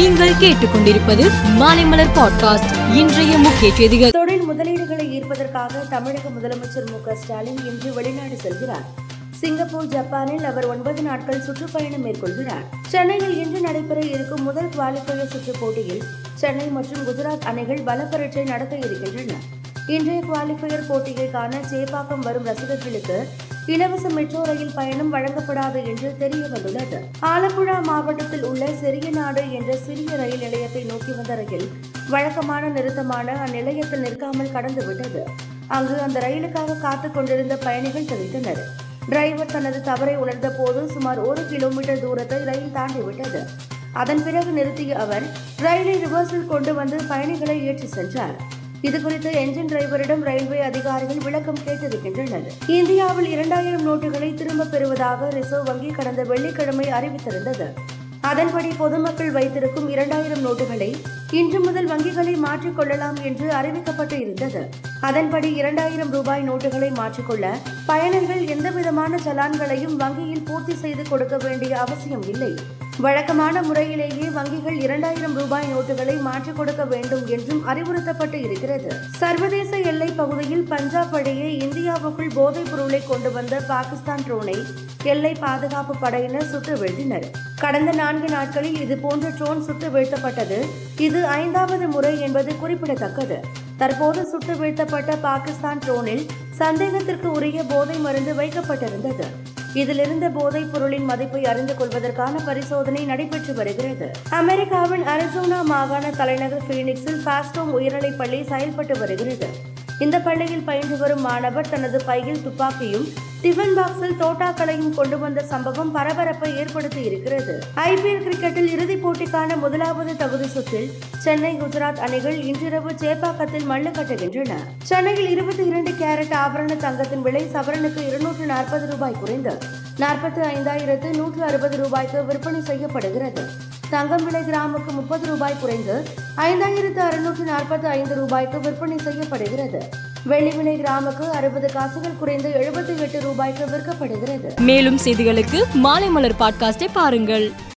நீங்கள் கேட்டுக்கொண்டிருப்பது மாலைமலர் பாட்காஸ்ட். இன்றைய முக்கிய செய்திகள். தொழில் முதலீடுகளை ஈர்ப்பதற்காக தமிழக முதலமைச்சர் மு ஸ்டாலின் இன்று வெளிநாடு செல்கிறார். சிங்கப்பூர் ஜப்பானில் அவர் ஒன்பது நாட்கள் சுற்றுப்பயணம் மேற்கொள்கிறார். சென்னையில் இன்று நடைபெற இருக்கும் முதல் குவாலிஃபயர் சுற்றுப் போட்டியில் சென்னை மற்றும் குஜராத் அணிகள் பலப்பரட்சை நடத்த இருக்கின்றன. இன்றைய குவாலிஃபயர் போட்டியை காண சேப்பாக்கம் வரும் ரசிகர்களுக்கு இலவச மெட்ரோ ரயில் பயணம் வழங்கப்படாது என்று தெரிய வந்துள்ளது ஆலப்புழா மாவட்டத்தில் உள்ள சிறிய நாடு என்ற சிறிய ரயில் நிலையத்தை நோக்கி வந்த ரயில் வழக்கமான நிறுத்தமான அந்நிலையத்தில் நிற்காமல் கடந்து விட்டது அங்கு அந்த ரயிலுக்காக காத்து கொண்டிருந்த பயணிகள் தெரிவித்தனர். டிரைவர் தனது தவறை உணர்ந்த போது சுமார் ஒரு கிலோமீட்டர் தூரத்தை ரயில் தாண்டிவிட்டது. அதன் பிறகு நிறுத்திய அவர் ரயிலை ரிவர்ஸில் கொண்டு வந்து பயணிகளை ஏற்றி சென்றார். இது குறித்து என்ஜின் டிரைவரிடம் ரயில்வே அதிகாரிகள் விளக்கம் கேட்டிருக்கின்றனர். இந்தியாவில் இரண்டாயிரம் நோட்டுகளை திரும்பப் பெறுவதாக ரிசர்வ் வங்கி கடந்த வெள்ளிக்கிழமை அறிவித்திருந்தது. அதன்படி பொதுமக்கள் வைத்திருக்கும் இரண்டாயிரம் நோட்டுகளை இன்று முதல் வங்கிகளை மாற்றிக்கொள்ளலாம் என்று அறிவிக்கப்பட்டு இருந்தது. அதன்படி இரண்டாயிரம் ரூபாய் நோட்டுகளை மாற்றிக்கொள்ள பயனர்கள் எந்தவிதமான சலான்களையும் வங்கியில் பூர்த்தி செய்து கொடுக்க வேண்டிய அவசியம் இல்லை. வழக்கமான முறையிலேயே வங்கிகள் இரண்டாயிரம் ரூபாய் நோட்டுகளை மாற்றிக் கொடுக்க வேண்டும் என்றும் அறிவுறுத்தப்பட்டு இருக்கிறது. சர்வதேச எல்லை பகுதியில் பஞ்சாப் வழியே இந்தியாவுக்குள் போதைப் பொருளை கொண்டு வந்த பாகிஸ்தான் ட்ரோனை எல்லை பாதுகாப்பு படையினர் சுட்டு வீழ்த்தினர் கடந்த நான்கு நாட்களில் இது போன்ற ட்ரோன் சுட்டு வீழ்த்தப்பட்டது இது ஐந்தாவது முறை என்பது குறிப்பிடத்தக்கது. தற்போது சுட்டு வீழ்த்தப்பட்ட பாகிஸ்தான் ட்ரோனில் சந்தேகத்திற்கு உரிய போதை மருந்து வைக்கப்பட்டிருந்தது. இதிலிருந்த போதைப் பொருளின் மதிப்பை அறிந்து கொள்வதற்கான பரிசோதனை நடைபெற்று வருகிறது. அமெரிக்காவின் அரிசோனா மாகாண தலைநகர் பீனிக்ஸில் பாஸ்டோம் உயர்நிலைப் பள்ளி செயல்பட்டு வருகிறது. இந்த பள்ளியில் பயின்று வரும் மாணவர் தனது பையில் துப்பாக்கியும் டிஃபன் பாக்ஸில் தோட்டாக்களையும் கொண்டு வந்த சம்பவம் பரபரப்பை ஏற்படுத்தி இருக்கிறது. ஐபிஎல் கிரிக்கெட்டில் இறுதிப் போட்டிக்கான முதலாவது தகுதி சுற்றில் சென்னை குஜராத் அணிகள் இன்றிரவு சேப்பாக்கத்தில் மல்லு கட்டுகின்றன. சென்னையில் இருபத்தி இரண்டு கேரட் ஆபரண தங்கத்தின் விலை சவரனுக்கு இருநூற்று நாற்பது ரூபாய் குறைந்து நாற்பத்தி ஐந்தாயிரத்து நூற்று அறுபது ரூபாய்க்கு விற்பனை செய்யப்படுகிறது. தங்கம் விலை கிராமுக்கு முப்பது ரூபாய் குறைந்து ஐந்தாயிரத்து அறுநூற்று நாற்பத்தி ஐந்து ரூபாய்க்கு விற்பனை செய்யப்படுகிறது. வெள்ளி விலை கிராமுக்கு அறுபது காசுகள் குறைந்து எழுபத்தி எட்டு ரூபாய்க்கு விற்கப்படுகிறது. மேலும் செய்திகளுக்கு மாலை மலர் பாட்காஸ்டை பாருங்கள்.